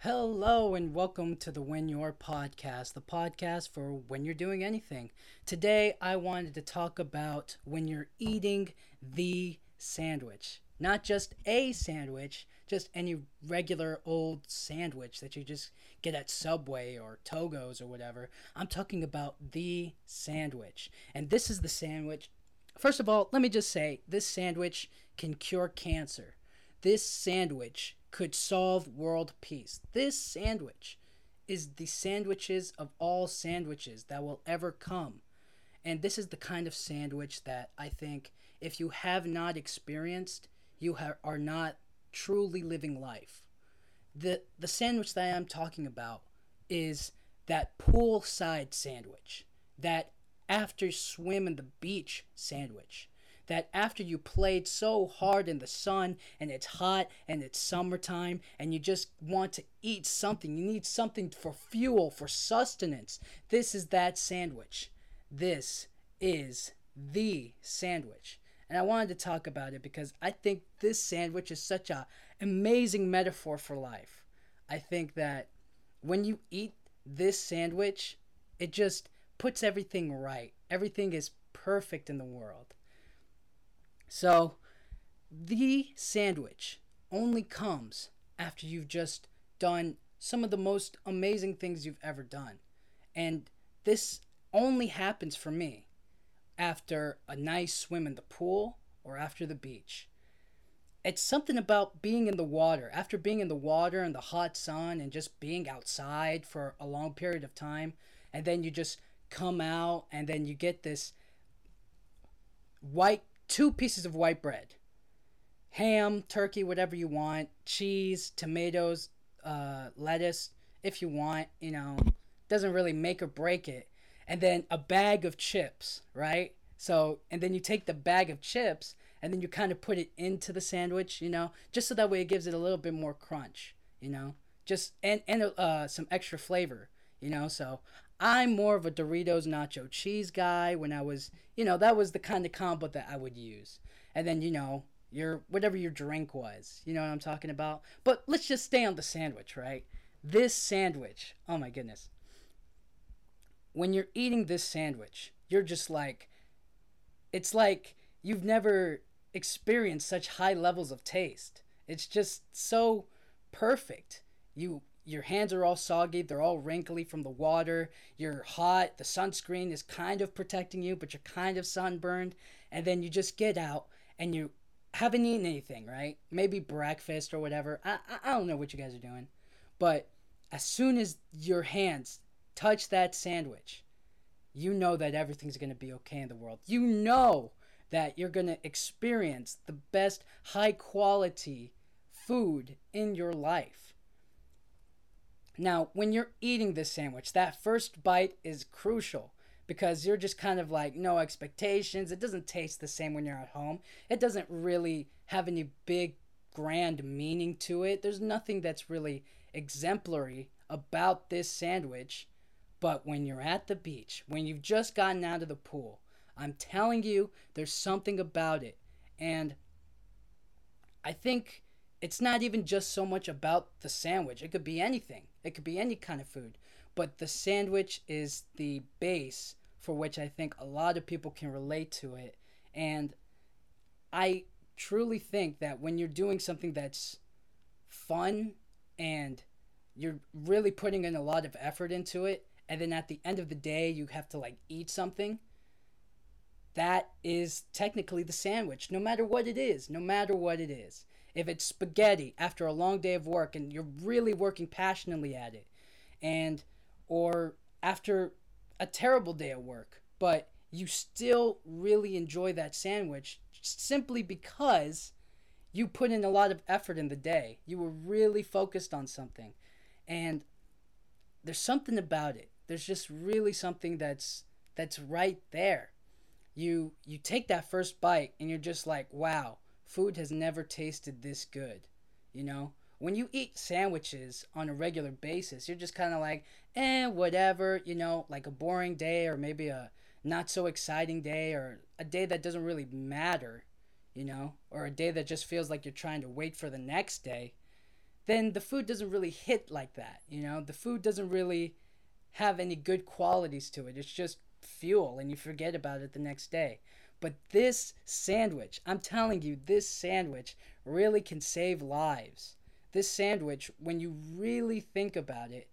Hello and welcome to the When You're podcast, the podcast for when you're doing anything. Today I wanted to talk about when you're eating the sandwich. Not just a sandwich, just any regular old sandwich that you just get at Subway or Togo's or whatever. I'm talking about the sandwich. And this is the sandwich. First of all, let me just say this sandwich can cure cancer. This sandwich could solve world peace. This sandwich is the sandwiches of all sandwiches that will ever come. And this is the kind of sandwich that I think if you have not experienced, you ha- are not truly living life. The the sandwich that I'm talking about is that poolside sandwich, that after swim in the beach sandwich that after you played so hard in the sun and it's hot and it's summertime and you just want to eat something, you need something for fuel, for sustenance, this is that sandwich. This is the sandwich. And I wanted to talk about it because I think this sandwich is such a amazing metaphor for life. I think that when you eat this sandwich, it just puts everything right. Everything is perfect in the world. So, the sandwich only comes after you've just done some of the most amazing things you've ever done. And this only happens for me after a nice swim in the pool or after the beach. It's something about being in the water. After being in the water and the hot sun and just being outside for a long period of time, and then you just come out and then you get this white two pieces of white bread ham, turkey, whatever you want, cheese, tomatoes, uh, lettuce, if you want, you know, doesn't really make or break it. And then a bag of chips, right? So, and then you take the bag of chips and then you kind of put it into the sandwich, you know, just so that way it gives it a little bit more crunch, you know, just and and uh, some extra flavor, you know. So I'm more of a Doritos nacho cheese guy. When I was, you know, that was the kind of combo that I would use. And then, you know, your whatever your drink was, you know what I'm talking about. But let's just stay on the sandwich, right? This sandwich, oh my goodness. When you're eating this sandwich, you're just like, it's like you've never experienced such high levels of taste. It's just so perfect. You your hands are all soggy, they're all wrinkly from the water, you're hot, the sunscreen is kind of protecting you, but you're kind of sunburned, and then you just get out and you haven't eaten anything, right? Maybe breakfast or whatever. I, I, don't know what you guys are doing. But as soon as your hands touch that sandwich, you know that everything's going to be okay in the world. You know that you're going to experience the best high quality food in your life. Now, when you're eating this sandwich, that first bite is crucial because you're just kind of like no expectations. It doesn't taste the same when you're at home. It doesn't really have any big grand meaning to it. There's nothing that's really exemplary about this sandwich. But when you're at the beach, when you've just gotten out of the pool, I'm telling you, there's something about it. And I think it's not even just so much about the sandwich. It could be anything. It could be any kind of food. But the sandwich is the base for which I think a lot of people can relate to it. And I truly think that when you're doing something that's fun and you're really putting in a lot of effort into it, and then at the end of the day, you have to like eat something, that is technically the sandwich, no matter what it is, no matter what it is if it's spaghetti after a long day of work and you're really working passionately at it and or after a terrible day of work but you still really enjoy that sandwich simply because you put in a lot of effort in the day. You were really focused on something and there's something about it. There's just really something that's that's right there. You you take that first bite and you're just like wow food has never tasted this good. You know? When you eat sandwiches on a regular basis, you're just kind of like, eh, whatever, you know, like a boring day or maybe a not so exciting day or a day that doesn't really matter, you know, or a day that just feels like you're trying to wait for the next day. then the food doesn't really hit like that. You know, the food doesn't really have any good qualities to it. It's just fuel and you forget about it the next day. But this sandwich, I'm telling you, this sandwich really can save lives. This sandwich, when you really think about it,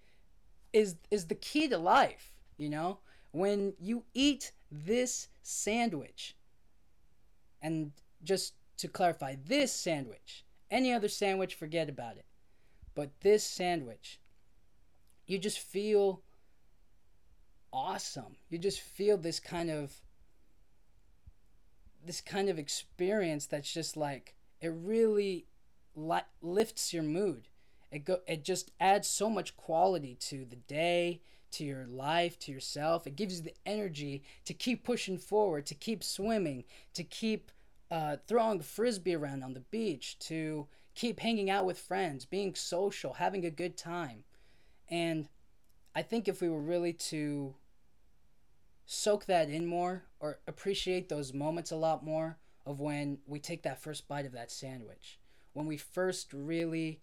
is is the key to life, you know? When you eat this sandwich, and just to clarify, this sandwich, any other sandwich, forget about it. But this sandwich, you just feel awesome. You just feel this kind of this kind of experience that's just like it really li- lifts your mood. It go it just adds so much quality to the day, to your life, to yourself. It gives you the energy to keep pushing forward, to keep swimming, to keep uh, throwing frisbee around on the beach, to keep hanging out with friends, being social, having a good time. And I think if we were really to soak that in more or appreciate those moments a lot more of when we take that first bite of that sandwich. When we first really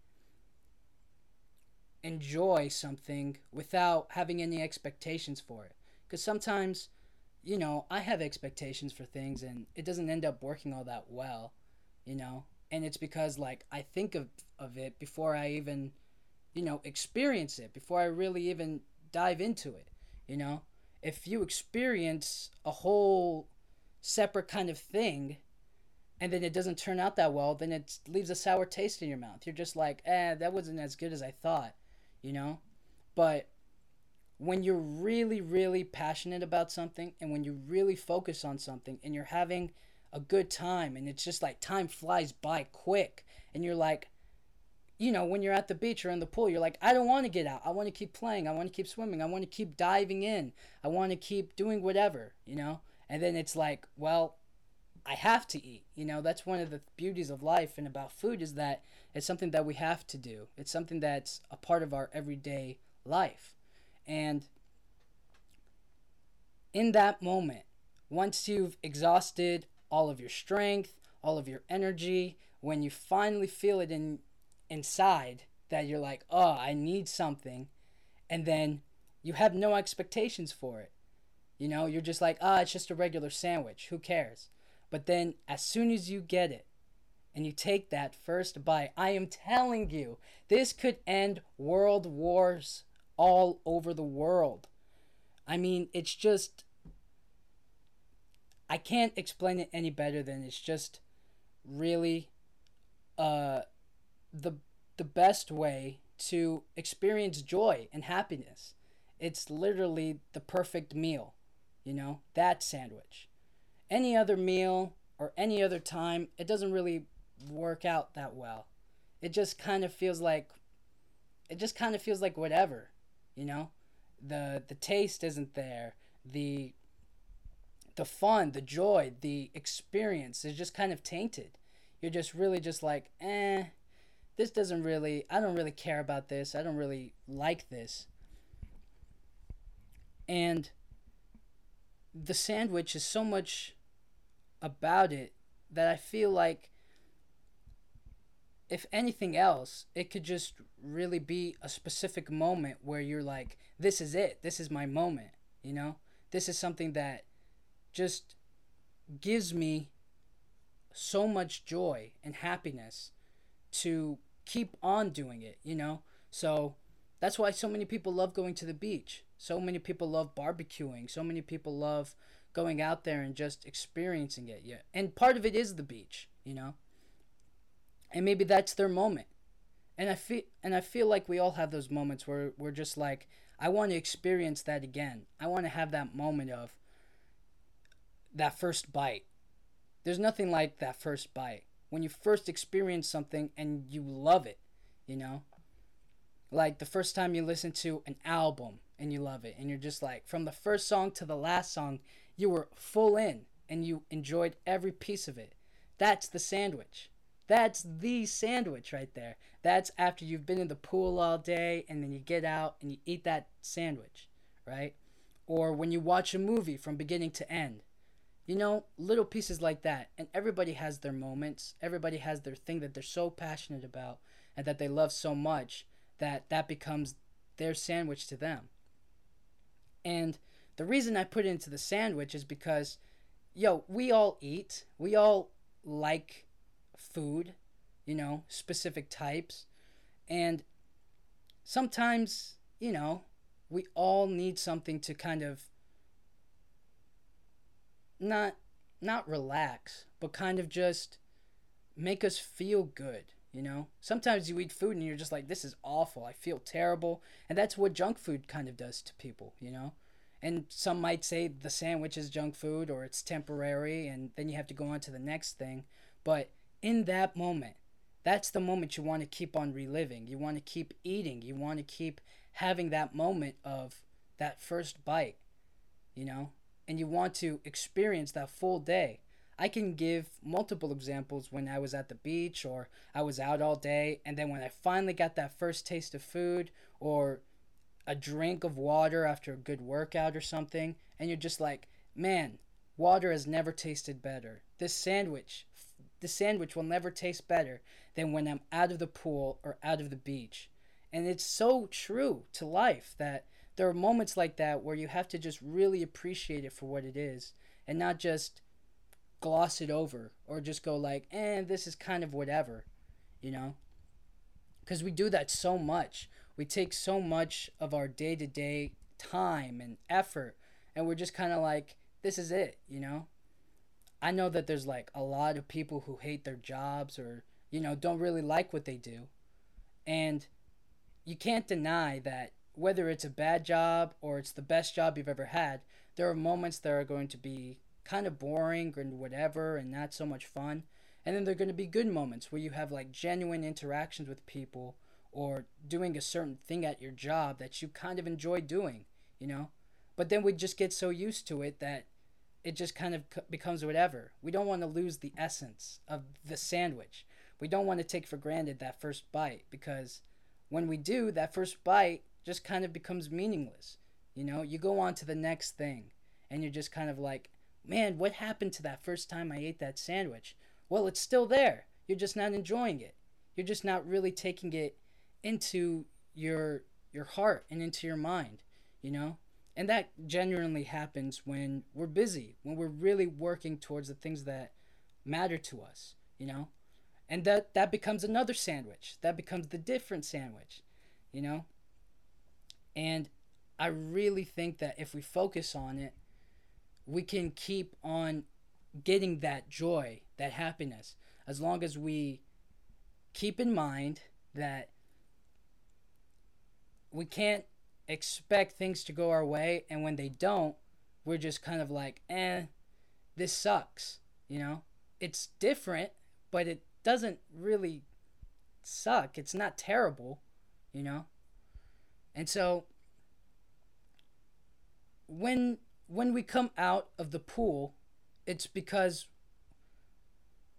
enjoy something without having any expectations for it. Because sometimes, you know, I have expectations for things and it doesn't end up working all that well, you know? And it's because, like, I think of, of it before I even, you know, experience it, before I really even dive into it, you know? If you experience a whole separate kind of thing and then it doesn't turn out that well, then it leaves a sour taste in your mouth. You're just like, eh, that wasn't as good as I thought, you know? But when you're really, really passionate about something and when you really focus on something and you're having a good time and it's just like time flies by quick and you're like, you know, when you're at the beach or in the pool, you're like, I don't want to get out. I want to keep playing. I want to keep swimming. I want to keep diving in. I want to keep doing whatever, you know? And then it's like, well, I have to eat. You know, that's one of the beauties of life and about food is that it's something that we have to do. It's something that's a part of our everyday life. And in that moment, once you've exhausted all of your strength, all of your energy, when you finally feel it in inside that you're like, oh, I need something. And then you have no expectations for it. You know, you're just like, ah, oh, it's just a regular sandwich. Who cares? But then as soon as you get it and you take that first bite, I am telling you, this could end world wars all over the world. I mean, it's just. I can't explain it any better than it's just really uh, the the best way to experience joy and happiness. It's literally the perfect meal, you know, that sandwich. Any other meal or any other time, it doesn't really work out that well. It just kind of feels like it just kind of feels like whatever, you know? The the taste isn't there. The the fun, the joy, the experience is just kind of tainted. You're just really just like, eh, this doesn't really, I don't really care about this. I don't really like this. And the sandwich is so much about it that I feel like if anything else, it could just really be a specific moment where you're like, this is it. This is my moment. You know? This is something that just gives me so much joy and happiness to keep on doing it, you know? So that's why so many people love going to the beach. So many people love barbecuing. So many people love going out there and just experiencing it. Yeah. And part of it is the beach, you know? And maybe that's their moment. And I feel and I feel like we all have those moments where we're just like I want to experience that again. I want to have that moment of that first bite. There's nothing like that first bite when you first experience something and you love it, you know? Like the first time you listen to an album and you love it, and you're just like, from the first song to the last song, you were full in and you enjoyed every piece of it. That's the sandwich. That's the sandwich right there. That's after you've been in the pool all day and then you get out and you eat that sandwich, right? Or when you watch a movie from beginning to end you know, little pieces like that. And everybody has their moments. Everybody has their thing that they're so passionate about. and that they love so much that that becomes their sandwich to them. And the reason I put it into the sandwich is because, yo, we all eat. We all like food, you know, specific types. And sometimes, you know, we all need something to kind of not not relax, but kind of just make us feel good, you know? Sometimes you eat food and you're just like this is awful. I feel terrible. And that's what junk food kind of does to people, you know? And some might say the sandwich is junk food or it's temporary and then you have to go on to the next thing. But in that moment, that's the moment you want to keep on reliving. You want to keep eating. You want to keep having that moment of that first bite, you know? And you want to experience that full day. I can give multiple examples when I was at the beach or I was out all day, and then when I finally got that first taste of food or a drink of water after a good workout or something, and you're just like, man, water has never tasted better. This sandwich, the sandwich will never taste better than when I'm out of the pool or out of the beach. And it's so true to life that there are moments like that where you have to just really appreciate it for what it is and not just gloss it over or just go like, eh, this is kind of whatever, you know? Because we do that so much. We take so much of our day to day time and effort, and we're just kind of like, this is it, you know? I know that there's like a lot of people who hate their jobs or, you know, don't really like what they do. And you can't deny that whether it's a bad job or it's the best job you've ever had, there are moments that are going to be kind of boring and whatever and not so much fun. And then there are going to be good moments where you have like genuine interactions with people or doing a certain thing at your job that you kind of enjoy doing, you know? But then we just get so used to it that it just kind of becomes whatever. We don't want to lose the essence of the sandwich. We don't want to take for granted that first bite because when we do, that first bite just kind of becomes meaningless. You know, you go on to the next thing and you're just kind of like, man, what happened to that first time I ate that sandwich? Well, it's still there. You're just not enjoying it. You're just not really taking it into your your heart and into your mind, you know? And that genuinely happens when we're busy, when we're really working towards the things that matter to us, you know? And that that becomes another sandwich. That becomes the different sandwich, you know? And I really think that if we focus on it, we can keep on getting that joy, that happiness, as long as we keep in mind that we can't expect things to go our way, and when they don't, we're just kind of like, eh, this sucks, you know? It's different, but it doesn't really suck. It's not terrible, you know? And so when when we come out of the pool, it's because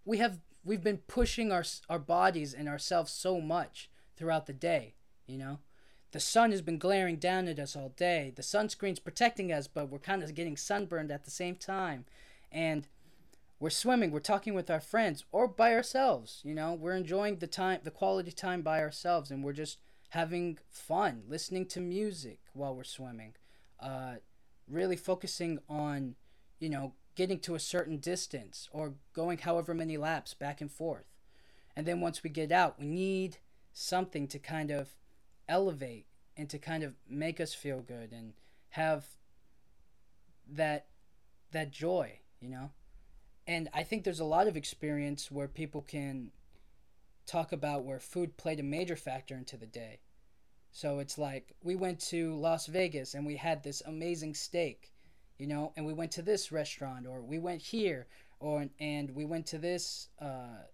we have we've been pushing our our bodies and ourselves so much throughout the day, you know? The sun has been glaring down at us all day. The sunscreen's protecting us, but we're kind of getting sunburned at the same time. And we're swimming, we're talking with our friends or by ourselves, you know? We're enjoying the time, the quality time by ourselves and we're just having fun, listening to music while we're swimming. Uh, really focusing on, you know, getting to a certain distance or going however many laps back and forth. And then once we get out, we need something to kind of elevate and to kind of make us feel good and have that that joy, you know? And I think there's a lot of experience where people can talk about where food played a major factor into the day. So it's like we went to Las Vegas and we had this amazing steak, you know, and we went to this restaurant or we went here or and we went to this uh,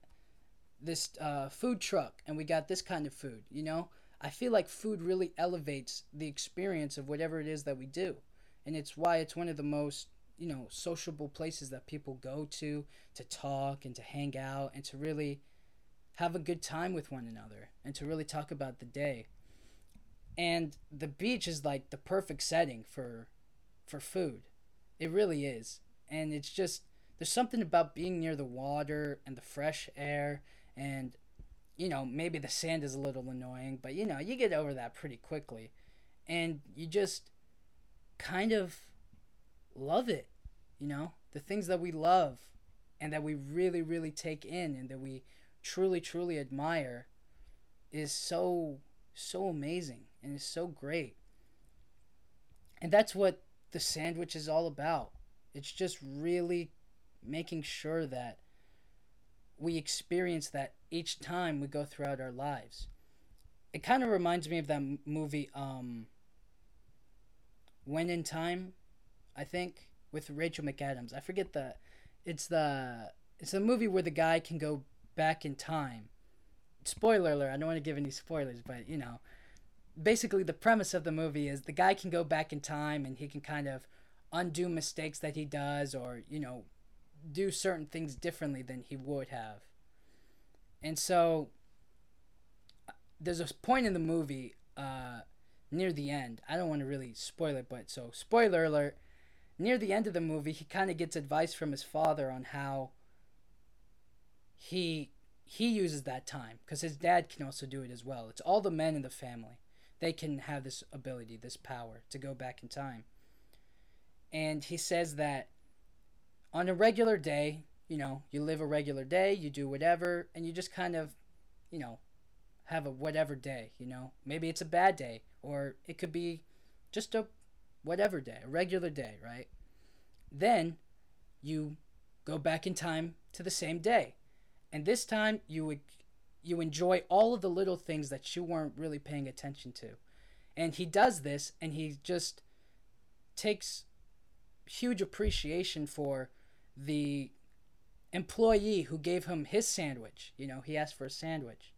this uh, food truck and we got this kind of food, you know. I feel like food really elevates the experience of whatever it is that we do, and it's why it's one of the most you know sociable places that people go to to talk and to hang out and to really have a good time with one another and to really talk about the day and the beach is like the perfect setting for for food it really is and it's just there's something about being near the water and the fresh air and you know, maybe the sand is a little annoying, but you know, you get over that pretty quickly. And you just kind of love it, you know? The things that we love and that we really, really take in and that we truly, truly admire is so, so amazing and is so great. And that's what the sandwich is all about. It's just really making sure that we experience that each time we go throughout our lives. It kind of reminds me of that movie, um, When in Time, I think, with Rachel McAdams. I forget the, it's the, it's the movie where the guy can go back in time. Spoiler alert! I don't want to give any spoilers, but you know, basically the premise of the movie is the guy can go back in time and he can kind of undo mistakes that he does, or you know, do certain things differently than he would have. And so there's a point in the movie uh, near the end. I don't want to really spoil it, but so spoiler alert. Near the end of the movie, he kind of gets advice from his father on how he he uses that time because his dad can also do it as well. It's all the men in the family. They can have this ability, this power to go back in time. And he says that on a regular day, you know, you live a regular day, you do whatever, and you just kind of, you know, have a whatever day, you know. Maybe it's a bad day, or it could be just a whatever day, a regular day, right? Then you go back in time to the same day. And this time you would you enjoy all of the little things that you weren't really paying attention to. And he does this and he just takes huge appreciation for the employee who gave him his sandwich. You know, he asked for a sandwich.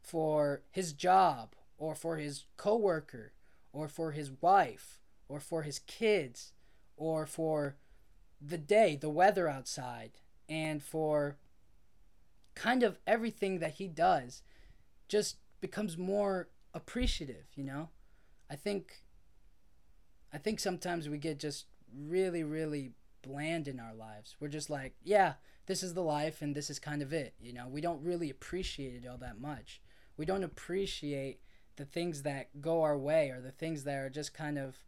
For his job, or for his coworker, or for his wife, or for his kids, or for the day, the weather outside, and for kind of everything that he does just becomes more appreciative, you know? I think I think sometimes we get just really really bland in our lives. We're just like, yeah, this is the life and this is kind of it. You know, we don't really appreciate it all that much. We don't appreciate the things that go our way or the things that are just kind of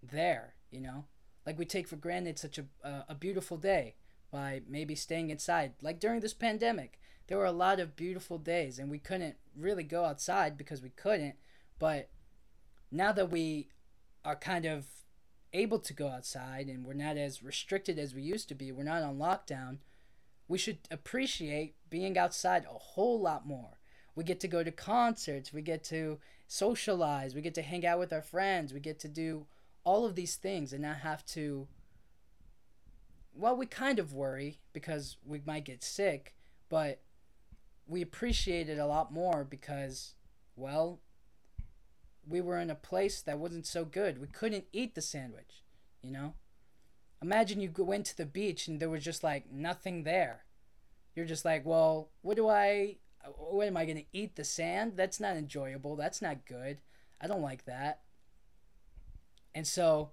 there, you know? Like we take for granted such a, uh, a beautiful day by maybe staying inside. Like during this pandemic, there were a lot of beautiful days and we couldn't really go outside because we couldn't. But now that we are kind of able to go outside and we're not as restricted as we used to be, we're not on lockdown, we should appreciate being outside a whole lot more. We get to go to concerts, we get to socialize, we get to hang out with our friends, we get to do all of these things and not have to. Well, we kind of worry because we might get sick, but we appreciate it a lot more because, well, we were in a place that wasn't so good. We couldn't eat the sandwich, you know? Imagine you went to the beach and there was just like nothing there. You're just like, well, what do I, what am I going to eat the sand? That's not enjoyable. That's not good. I don't like that. And so,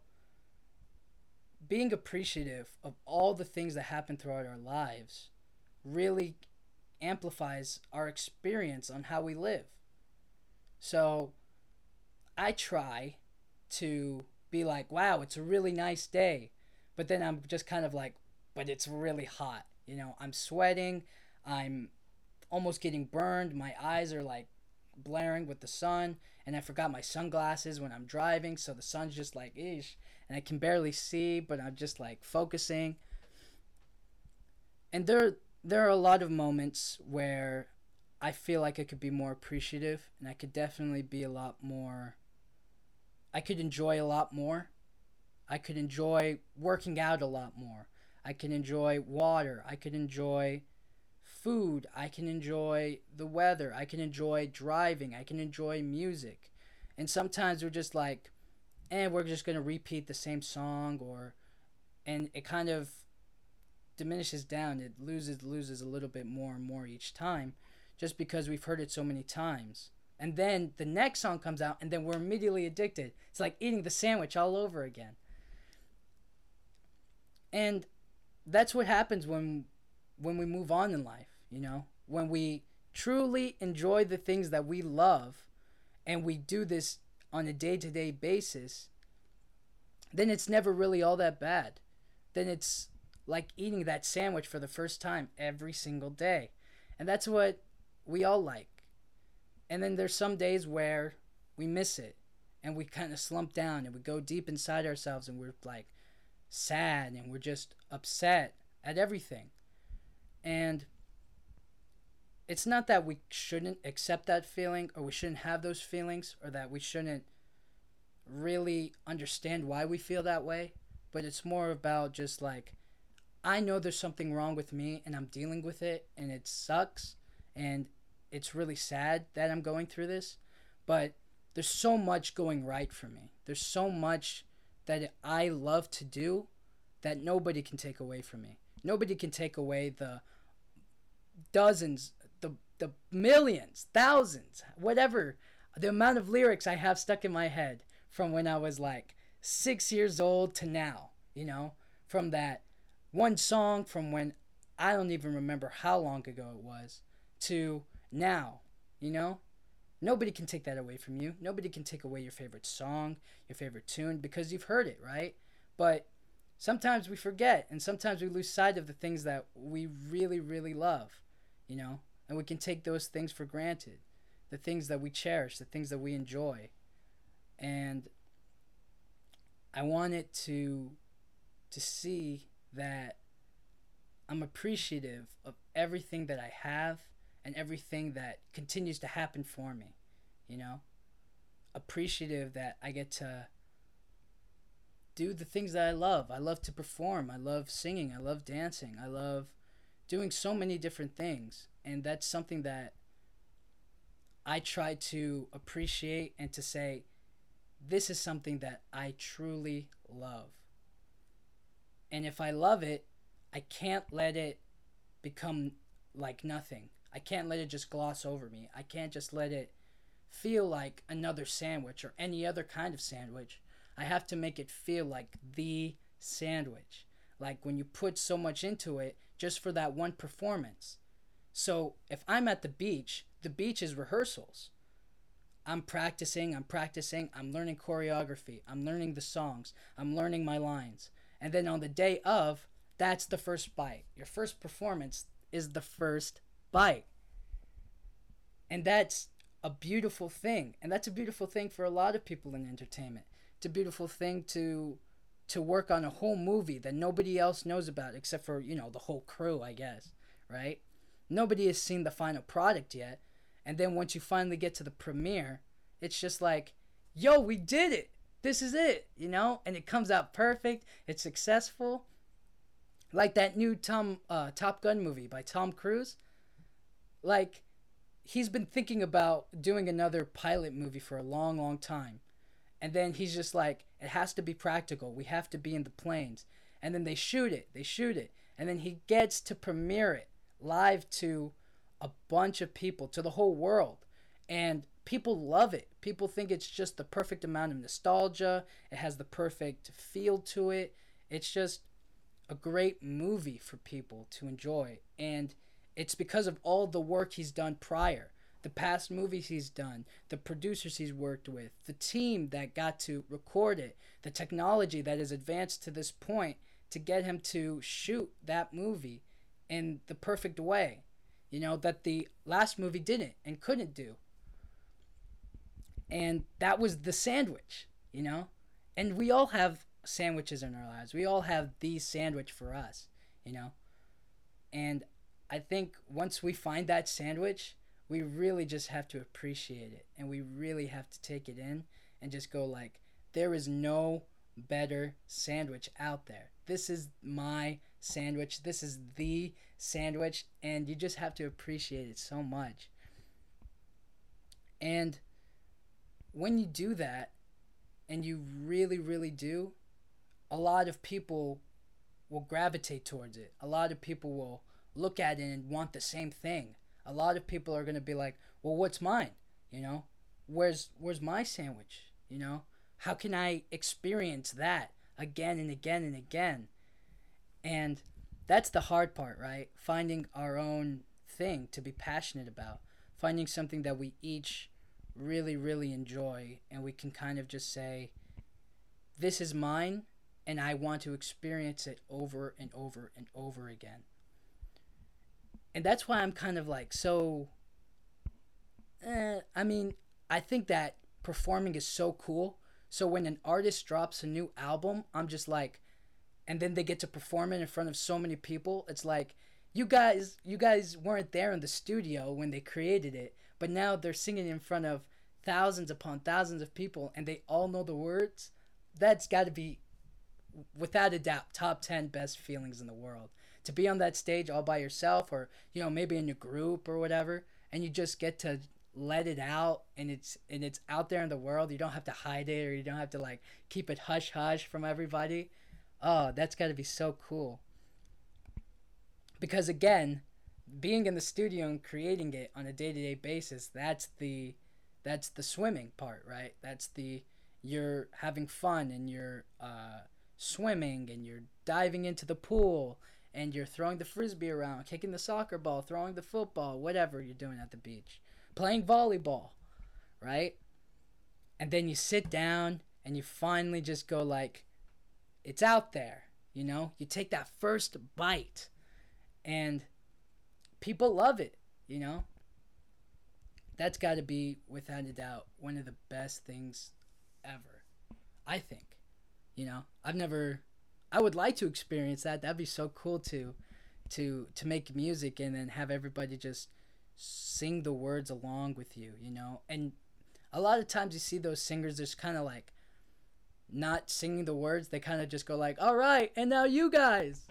being appreciative of all the things that happen throughout our lives really amplifies our experience on how we live. So, I try to be like, wow, it's a really nice day. But then I'm just kind of like, but it's really hot. You know, I'm sweating. I'm almost getting burned. My eyes are like blaring with the sun. And I forgot my sunglasses when I'm driving. So the sun's just like, ish. And I can barely see, but I'm just like focusing. And there, there are a lot of moments where I feel like I could be more appreciative and I could definitely be a lot more I could enjoy a lot more. I could enjoy working out a lot more. I can enjoy water. I could enjoy food. I can enjoy the weather. I can enjoy driving. I can enjoy music. And sometimes we're just like, and eh, we're just going to repeat the same song or and it kind of diminishes down. It loses loses a little bit more and more each time just because we've heard it so many times. And then the next song comes out, and then we're immediately addicted. It's like eating the sandwich all over again. And that's what happens when when we move on in life, you know? When we truly enjoy the things that we love and we do this on a day to day basis, then it's never really all that bad. Then it's like eating that sandwich for the first time every single day. And that's what we all like. And then there's some days where we miss it and we kind of slump down and we go deep inside ourselves and we're like sad and we're just upset at everything. And it's not that we shouldn't accept that feeling or we shouldn't have those feelings or that we shouldn't really understand why we feel that way, but it's more about just like I know there's something wrong with me and I'm dealing with it and it sucks and it's really sad that I'm going through this, but there's so much going right for me. There's so much that I love to do that nobody can take away from me. Nobody can take away the dozens, the the millions, thousands, whatever the amount of lyrics I have stuck in my head from when I was like 6 years old to now, you know, from that one song from when I don't even remember how long ago it was to now, you know? Nobody can take that away from you. Nobody can take away your favorite song, your favorite tune, because you've heard it, right? But sometimes we forget, and sometimes we lose sight of the things that we really, really love, you know? And we can take those things for granted the things that we cherish, the things that we enjoy. And I wanted to to see that I'm appreciative of everything that I have and everything that continues to happen for me, you know? Appreciative that I get to do the things that I love. I love to perform. I love singing. I love dancing. I love doing so many different things. And that's something that I try to appreciate and to say, this is something that I truly love. And if I love it, I can't let it become like nothing. I can't let it just gloss over me. I can't just let it feel like another sandwich or any other kind of sandwich. I have to make it feel like the sandwich. Like when you put so much into it just for that one performance. So if I'm at the beach, the beach is rehearsals. I'm practicing, I'm practicing, I'm learning choreography, I'm learning the songs, I'm learning my lines. And then on the day of, that's the first bite. Your first performance is the first bite. And that's a beautiful thing. And that's a beautiful thing for a lot of people in entertainment. It's a beautiful thing to to work on a whole movie that nobody else knows about except for, you know, the whole crew, I guess, right? Nobody has seen the final product yet. And then once you finally get to the premiere, it's just like, yo, we did it. This is it, you know? And it comes out perfect. It's successful. Like that new Tom uh, Top Gun movie by Tom Cruise. Like he's been thinking about doing another pilot movie for a long, long time. And then he's just like, it has to be practical. We have to be in the planes. And then they shoot it. They shoot it. And then he gets to premiere it live to a bunch of people, to the whole world. And people love it. People think it's just the perfect amount of nostalgia. It has the perfect feel to it. It's just a great movie for people to enjoy. And it's because of all the work he's done prior, the past movies he's done, the producers he's worked with, the team that got to record it, the technology that has advanced to this point to get him to shoot that movie in the perfect way. You know, that the last movie didn't and couldn't do. And that was the sandwich, you know? And we all have sandwiches in our lives. We all have the sandwich for us, you know? And I think once we find that sandwich, we really just have to appreciate it and we really have to take it in and just go like there is no better sandwich out there. This is my sandwich. This is the sandwich and you just have to appreciate it so much. And when you do that and you really really do, a lot of people will gravitate towards it. A lot of people will look at it and want the same thing. A lot of people are going to be like, "Well, what's mine?" You know? Where's where's my sandwich? You know? How can I experience that again and again and again? And that's the hard part, right? Finding our own thing to be passionate about, finding something that we each really, really enjoy, and we can kind of just say, This is mine, and I want to experience it over and over and over again. And that's why I'm kind of like so. Eh, I mean, I think that performing is so cool. So when an artist drops a new album, I'm just like, and then they get to perform it in front of so many people. It's like, you guys, you guys weren't there in the studio when they created it, but now they're singing in front of thousands upon thousands of people, and they all know the words. That's got to be, without a doubt, top ten best feelings in the world. To be on that stage all by yourself, or you know maybe in a group or whatever, and you just get to let it out and it's and it's out there in the world you don't have to hide it or you don't have to like keep it hush hush from everybody oh that's got to be so cool because again being in the studio and creating it on a day-to-day basis that's the that's the swimming part right that's the you're having fun and you're uh, swimming and you're diving into the pool and you're throwing the frisbee around kicking the soccer ball throwing the football whatever you're doing at the beach playing volleyball, right? And then you sit down and you finally just go like it's out there, you know? You take that first bite and people love it, you know? That's got to be without a doubt one of the best things ever. I think. You know, I've never I would like to experience that. That'd be so cool to to to make music and then have everybody just sing the words along with you, you know? And a lot of times you see those singers just kind of like not singing the words, they kind of just go like, "All right, and now you guys."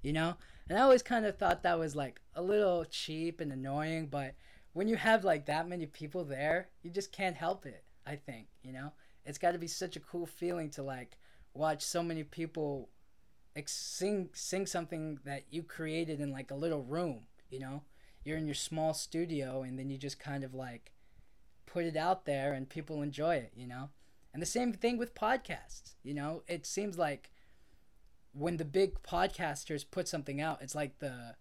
You know? And I always kind of thought that was like a little cheap and annoying, but when you have like that many people there, you just can't help it, I think, you know? It's got to be such a cool feeling to like watch so many people ex- sing sing something that you created in like a little room, you know? you're in your small studio and then you just kind of like put it out there and people enjoy it, you know? And the same thing with podcasts, you know? It seems like when the big podcasters put something out, it's like the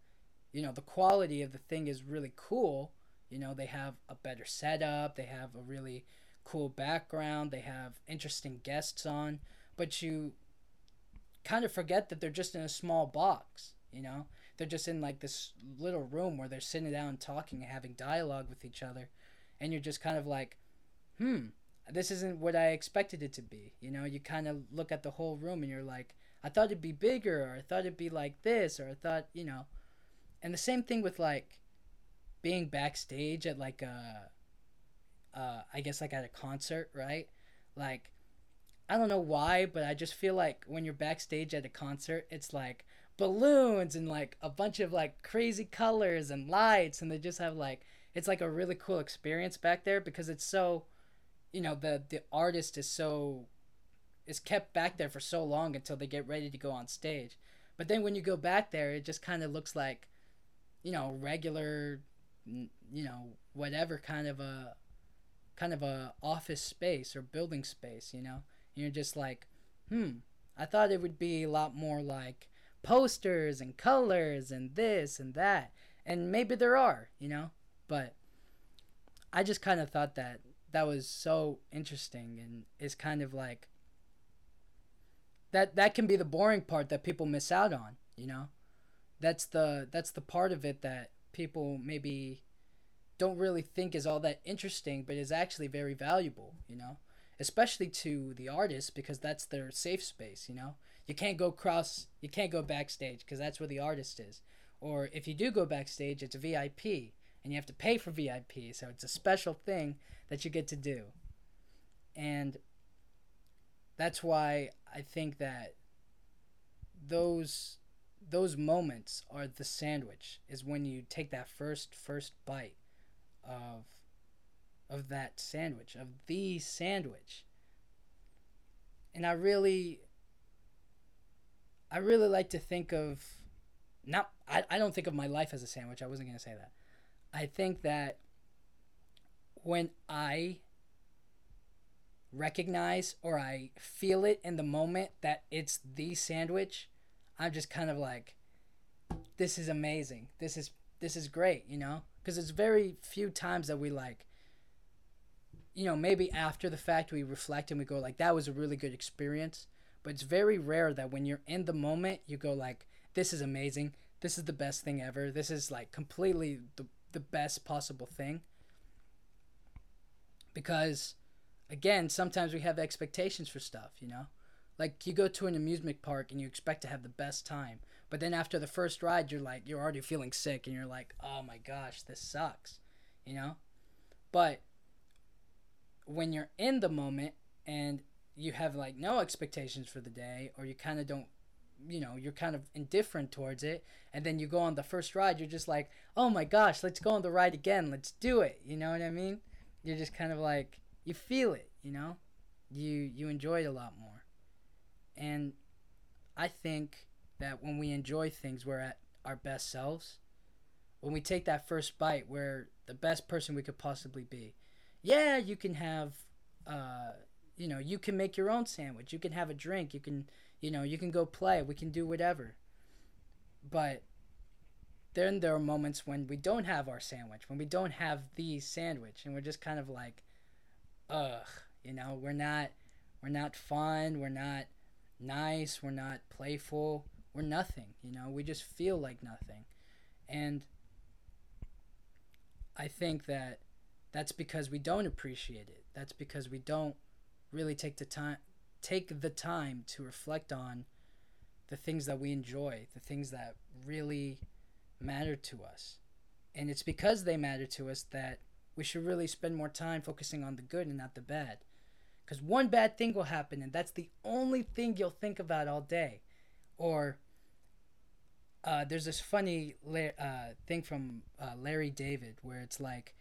you know, the quality of the thing is really cool. You know, they have a better setup, they have a really cool background, they have interesting guests on, but you kind of forget that they're just in a small box, you know? they're just in like this little room where they're sitting down talking and having dialogue with each other and you're just kind of like hmm this isn't what i expected it to be you know you kind of look at the whole room and you're like i thought it'd be bigger or i thought it'd be like this or i thought you know and the same thing with like being backstage at like a uh, I guess like at a concert, right? Like, I don't know why, but I just feel like when you're backstage at a concert, it's like, balloons and like a bunch of like crazy colors and lights and they just have like it's like a really cool experience back there because it's so you know the the artist is so is kept back there for so long until they get ready to go on stage. But then when you go back there it just kind of looks like you know regular you know whatever kind of a kind of a office space or building space you know? And you're just like hmm i thought it would be a lot more like posters and colors and this and that. And maybe there are, you know, but I just kind of thought that that was so interesting and is kind of like that that can be the boring part that people miss out on, you know? That's the that's the part of it that people maybe don't really think is all that interesting but is actually very valuable, you know? Especially to the artist because that's their safe space, you know? you can't go cross you can't go backstage because that's where the artist is or if you do go backstage it's a vip and you have to pay for vip so it's a special thing that you get to do and that's why i think that those those moments are the sandwich is when you take that first first bite of of that sandwich of the sandwich and i really I really like to think of not I, I don't think of my life as a sandwich. I wasn't going to say that. I think that when I recognize or I feel it in the moment that it's the sandwich, I'm just kind of like this is amazing. This is this is great, you know? Because it's very few times that we like, you know, maybe after the fact we reflect and we go like, that was a really good experience. But it's very rare that when you're in the moment, you go like, this is amazing. This is the best thing ever. This is like completely the, the best possible thing. Because, again, sometimes we have expectations for stuff, you know? Like you go to an amusement park and you expect to have the best time, but then after the first ride, you're like, you're already feeling sick and you're like, oh my gosh, this sucks, you know? But when you're in the moment and you have like no expectations for the day or you kind of don't you know you're kind of indifferent towards it and then you go on the first ride you're just like oh my gosh let's go on the ride again let's do it you know what i mean you're just kind of like you feel it you know? You you enjoy it a lot more. And i think that when we enjoy things we're at our best selves. When we take that first bite we're the best person we could possibly be. Yeah you can have uh you know you can make your own sandwich. You can have a drink. You can you know, you can go play, we can do whatever. But then there are moments when we don't have our sandwich, when we don't have the sandwich, and we're just kind of like, ugh, you know, we're not, we're not fun, we're not nice, we're not playful, we're nothing, you know, we just feel like nothing. And I think that that's because we don't appreciate it. That's because we don't really take the time take the time to reflect on the things that we enjoy, the things that really matter to us. And it's because they matter to us that we should really spend more time focusing on the good and not the bad. Because one bad thing will happen, and that's the only thing you'll think about all day. Or uh, there's this funny uh, thing from uh, Larry David where it's like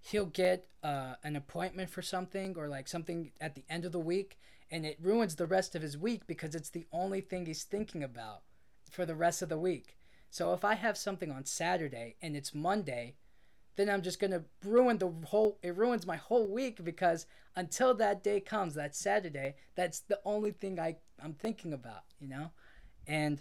he'll get uh, an appointment for something or like something at the end of the week and it ruins the rest of his week because it's the only thing he's thinking about for the rest of the week. So if I have something on Saturday and it's Monday, then I'm just to ruin the whole it ruins my whole week because until that day comes, that Saturday, that's the only thing I I'm thinking about, you know? And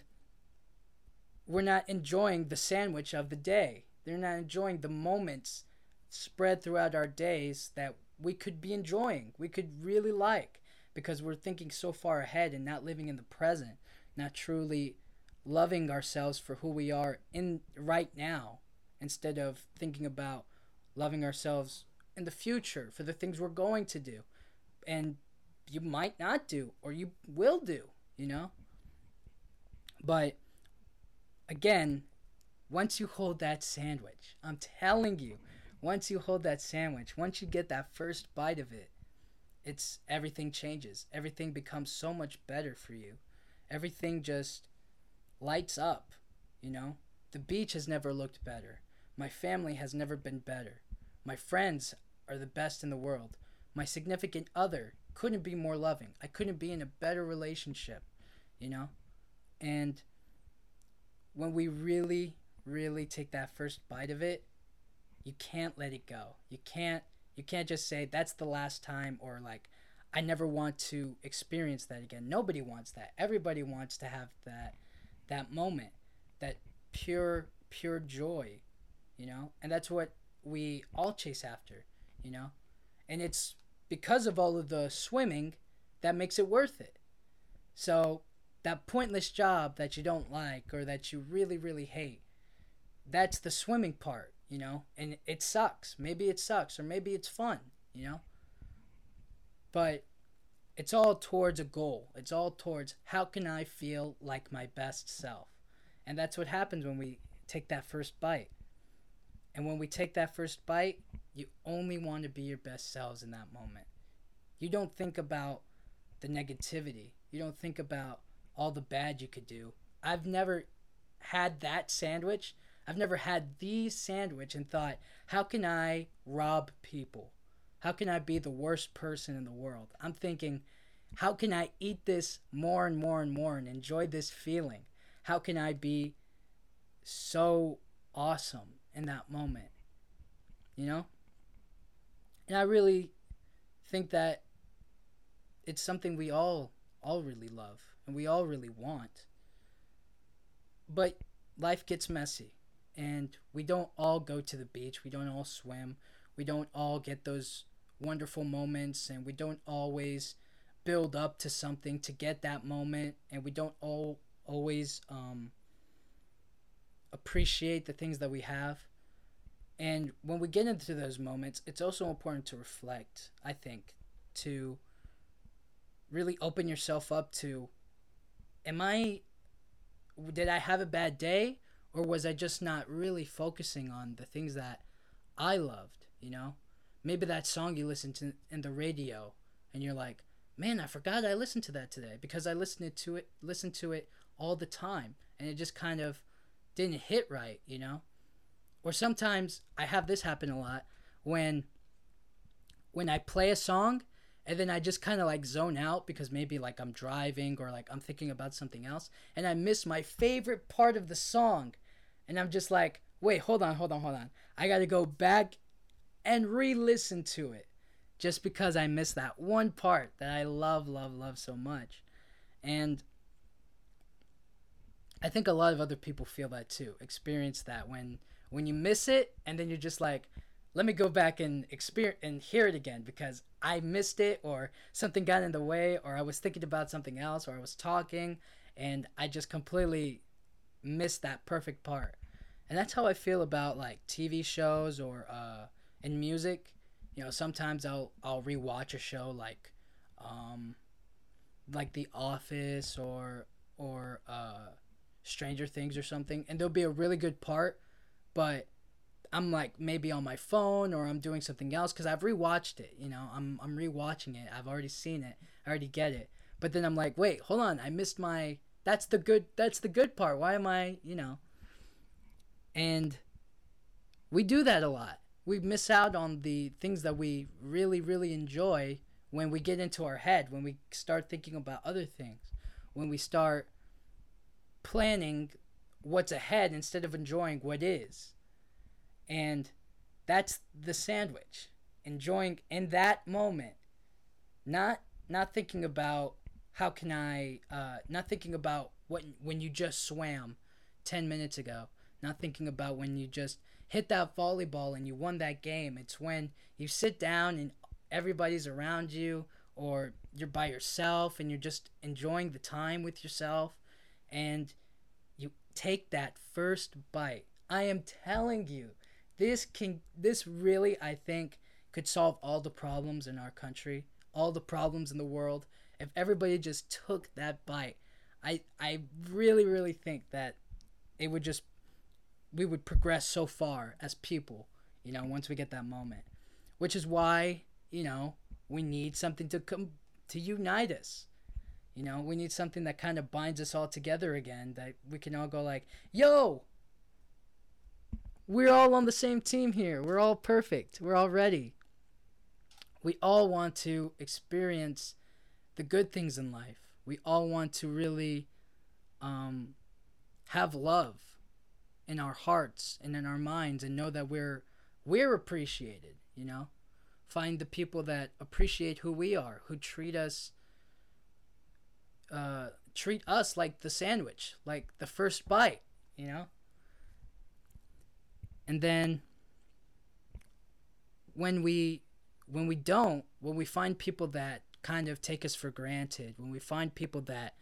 we're not enjoying the sandwich of the day. They're not enjoying the moments spread throughout our days that we could be enjoying. We could really like because we're thinking so far ahead and not living in the present, not truly loving ourselves for who we are in right now instead of thinking about loving ourselves in the future for the things we're going to do and you might not do or you will do, you know? But again, once you hold that sandwich, I'm telling you, once you hold that sandwich, once you get that first bite of it, it's everything changes. Everything becomes so much better for you. Everything just lights up, you know? The beach has never looked better. My family has never been better. My friends are the best in the world. My significant other couldn't be more loving. I couldn't be in a better relationship, you know? And when we really, really take that first bite of it, you can't let it go. You can't you can't just say that's the last time or like I never want to experience that again. Nobody wants that. Everybody wants to have that that moment, that pure pure joy, you know? And that's what we all chase after, you know? And it's because of all of the swimming that makes it worth it. So, that pointless job that you don't like or that you really really hate, that's the swimming part you know, and it sucks. Maybe it sucks, or maybe it's fun, you know. But it's all towards a goal. It's all towards how can I feel like my best self. And that's what happens when we take that first bite. And when we take that first bite, you only want to be your best selves in that moment. You don't think about the negativity. You don't think about all the bad you could do. I've never had that sandwich I've never had the sandwich and thought, how can I rob people? How can I be the worst person in the world? I'm thinking, how can I eat this more and more and more and enjoy this feeling? How can I be so awesome in that moment? You know? And I really think that it's something we all all really love and we all really want. But life gets messy and we don't all go to the beach. We don't all swim. We don't all get those wonderful moments, and we don't always build up to something to get that moment, and we don't all always um, appreciate the things that we have. And when we get into those moments, it's also important to reflect, I think, to really open yourself up to am I did I have a bad day or was I just not really focusing on the things that I loved, you know? Maybe that song you listened to in the radio and you're like, "Man, I forgot I listened to that today because I listened to it listened to it all the time and it just kind of didn't hit right, you know?" Or sometimes I have this happen a lot when when I play a song and then I just kind of like zone out because maybe like I'm driving or like I'm thinking about something else and I miss my favorite part of the song and I'm just like, "Wait, hold on, hold on, hold on. I got to go back and re-listen to it just because I missed that one part that I love, love, love so much." And I think a lot of other people feel that too. Experience that when when you miss it and then you're just like, let me go back and experience and hear it again because I missed it or something got in the way or I was thinking about something else or I was talking and I just completely missed that perfect part. And that's how I feel about like TV shows or uh, in music. You know, sometimes I'll I'll rewatch a show like um, like The Office or or uh, Stranger Things or something, and there'll be a really good part but I'm like maybe on my phone or I'm doing something else because I've rewatched it. You know, I'm I'm rewatching it. I've already seen it. I already get it. But then I'm like, wait, hold on. I missed my. That's the good. That's the good part. Why am I? You know. And we do that a lot. We miss out on the things that we really, really enjoy when we get into our head. When we start thinking about other things. When we start planning what's ahead instead of enjoying what is. And that's the sandwich. Enjoying in that moment. Not not thinking about how can I uh, not thinking about what when you just swam 10 minutes ago. Not thinking about when you just hit that volleyball and you won that game. It's when you sit down and everybody's around you or you're by yourself and you're just enjoying the time with yourself and you take that first bite. I am telling you, this can this really I think could solve all the problems in our country, all the problems in the world if everybody just took that bite. I I really really think that it would just we would progress so far as people, you know, once we get that moment. Which is why, you know, we need something to come to unite us. You know, we need something that kind of binds us all together again. That we can all go like, "Yo, we're all on the same team here. We're all perfect. We're all ready." We all want to experience the good things in life. We all want to really um, have love in our hearts and in our minds, and know that we're we're appreciated. You know, find the people that appreciate who we are, who treat us uh, treat us like the sandwich, like the first bite, you know? And then when we when we don't, when we find people that kind of take us for granted, when we find people that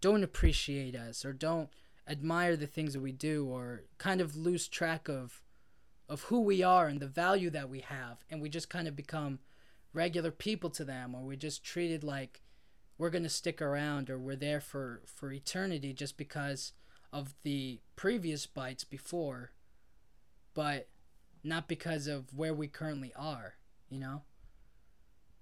don't appreciate us or don't admire the things that we do or kind of lose track of of who we are and the value that we have and we just kind of become regular people to them or we just treated like we're going to stick around or we're there for for eternity just because of the previous bites before but not because of where we currently are you know?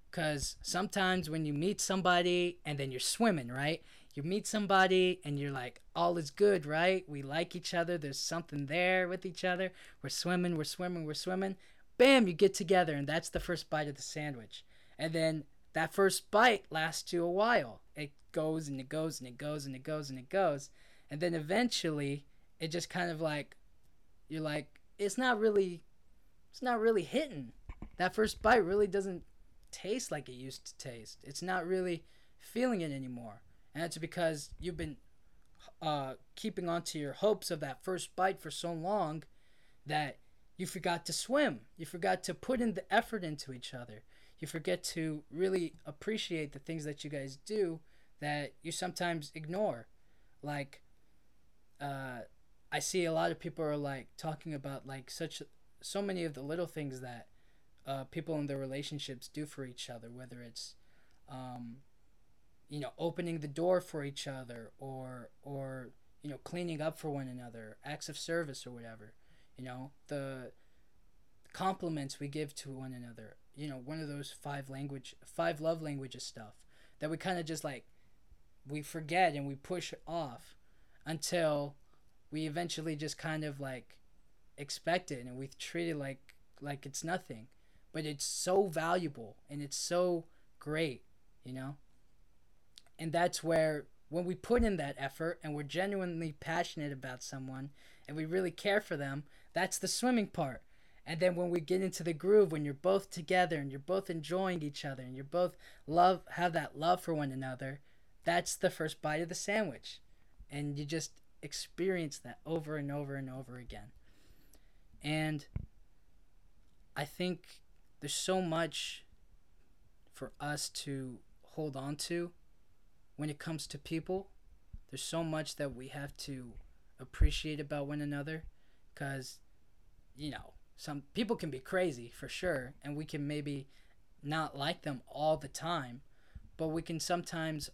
Because sometimes when you meet somebody and then you're swimming right? You meet somebody and you're like all is good right? We like each other. There's something there with each other. We're swimming we're swimming we're swimming. Bam you get together and that's the first bite of the sandwich. And then that first bite lasts you a while. It goes and it goes and it goes and it goes and it goes. And then eventually it just kind of like you're like it's not really it's not really hitting. That first bite really doesn't taste like it used to taste. It's not really feeling it anymore. And that's because you've been uh, keeping on to your hopes of that first bite for so long that you forgot to swim. You forgot to put in the effort into each other. You forget to really appreciate the things that you guys do that you sometimes ignore. Like, uh, I see a lot of people are like talking about like such so many of the little things that uh, people in their relationships do for each other, whether it's um, you know opening the door for each other or or you know cleaning up for one another, acts of service or whatever. You know the compliments we give to one another. You know one of those five language five love languages stuff that we kind of just like we forget and we push off until we eventually just kind of like expect it and we treat it like like it's nothing. But it's so valuable and it's so great you know? And that's where when we put in that effort and we're genuinely passionate about someone and we really care for them that's the swimming part and then when we get into the groove when you're both together and you're both enjoying each other and you're both love have that love for one another that's the first bite of the sandwich and you just experience that over and over and over again. And I think there's so much for us to hold on to when it comes to people. There's so much that we have to appreciate about one another because, you know, some people can be crazy for sure, and we can maybe not like them all the time, but we can sometimes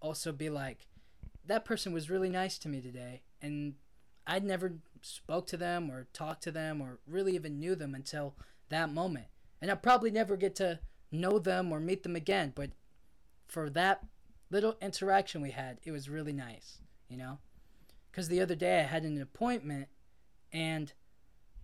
also be like, that person was really nice to me today and I'd never spoke to them or talked to them or really even knew them until that moment. And I'll probably never get to know them or meet them again, but for that little interaction we had, it was really nice, you know? Cuz the other day I had an appointment and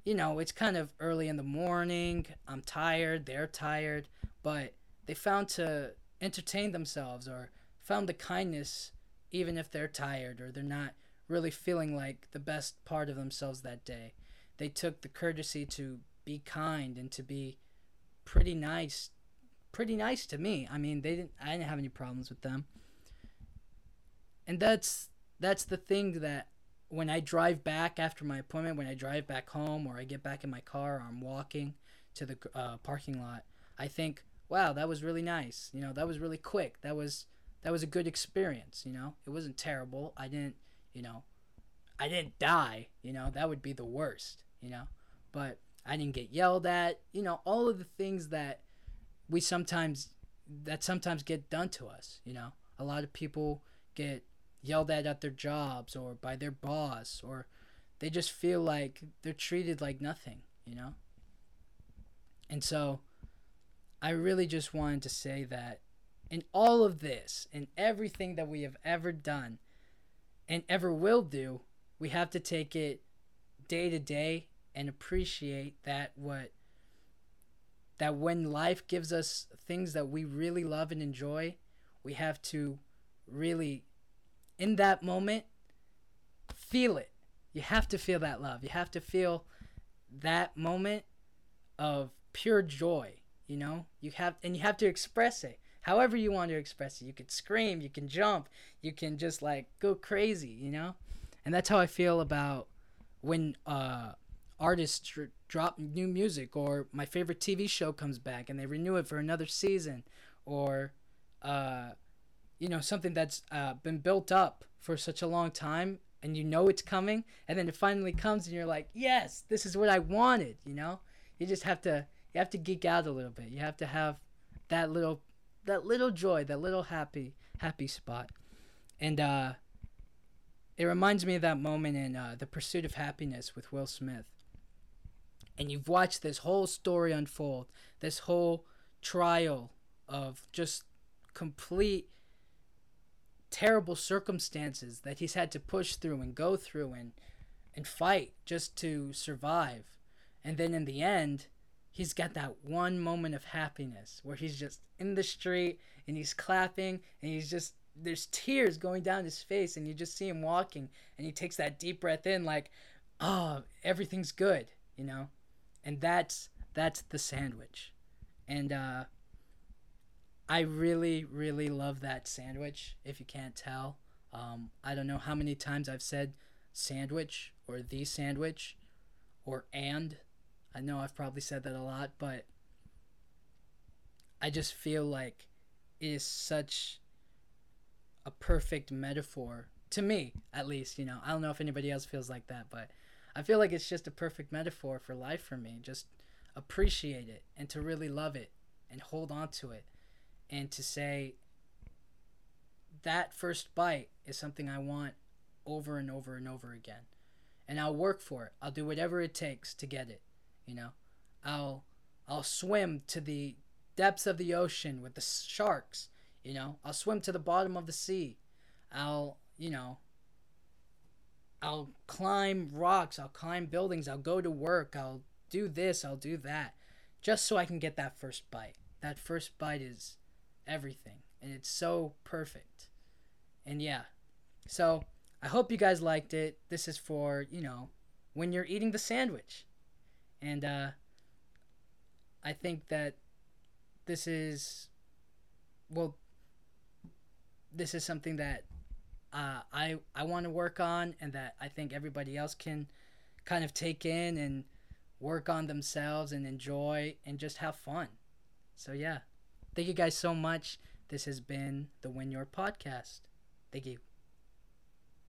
you know, it's kind of early in the morning. I'm tired, they're tired, but they found to entertain themselves or found the kindness even if they're tired or they're not really feeling like the best part of themselves that day. They took the courtesy to be kind and to be pretty nice pretty nice to me. I mean, they didn't I didn't have any problems with them. And that's that's the thing that when I drive back after my appointment, when I drive back home or I get back in my car or I'm walking to the uh, parking lot, I think, wow, that was really nice. You know, that was really quick. That was that was a good experience, you know? It wasn't terrible. I didn't, you know, I didn't die, you know? That would be the worst, you know? But I didn't get yelled at, you know, all of the things that we sometimes that sometimes get done to us, you know? A lot of people get yelled at at their jobs or by their boss or they just feel like they're treated like nothing, you know? And so I really just wanted to say that in all of this, in everything that we have ever done and ever will do, we have to take it day to day and appreciate that what that when life gives us things that we really love and enjoy, we have to really in that moment feel it. You have to feel that love. You have to feel that moment of pure joy, you know? You have and you have to express it however you want to express it. You can scream, you can jump, you can just like go crazy, you know? And that's how I feel about when uh, artists drop new music or my favorite TV show comes back and they renew it for another season or uh, you know something that's uh, been built up for such a long time and you know it's coming and then it finally comes and you're like yes this is what i wanted you know you just have to you have to geek out a little bit you have to have that little that little joy, that little happy happy spot. And uh it reminds me of that moment in uh, The Pursuit of Happiness with Will Smith. And you've watched this whole story unfold, this whole trial of just complete terrible circumstances that he's had to push through and go through and and fight just to survive. And then in the end, he's got that one moment of happiness where he's just in the street and he's clapping and he's just there's tears going down his face and you just see him walking and he takes that deep breath in like oh everything's good you know and that's that's the sandwich and uh i really really love that sandwich if you can't tell um i don't know how many times i've said sandwich or the sandwich or and. I know I've probably said that a lot, but I just feel like it is such a perfect metaphor to me, at least. You know, I don't know if anybody else feels like that, but I feel like it's just a perfect metaphor for life for me. Just appreciate it and to really love it and hold on to it and to say that first bite is something I want over and over and over again. And I'll work for it. I'll do whatever it takes to get it. You know, I'll I'll swim to the depths of the ocean with the sharks. You know, I'll swim to the bottom of the sea. I'll, you know, I'll climb rocks, I'll climb buildings, I'll go to work, I'll do this, I'll do that, just so I can get that first bite. That first bite is everything, and it's so perfect. And yeah, so I hope you guys liked it. This is for, you know, when you're eating the sandwich. And uh, I think that this is, well, this is something that uh, I I want to work on, and that I think everybody else can kind of take in and work on themselves and enjoy and just have fun. So yeah, thank you guys so much. This has been the Win Your podcast. Thank you.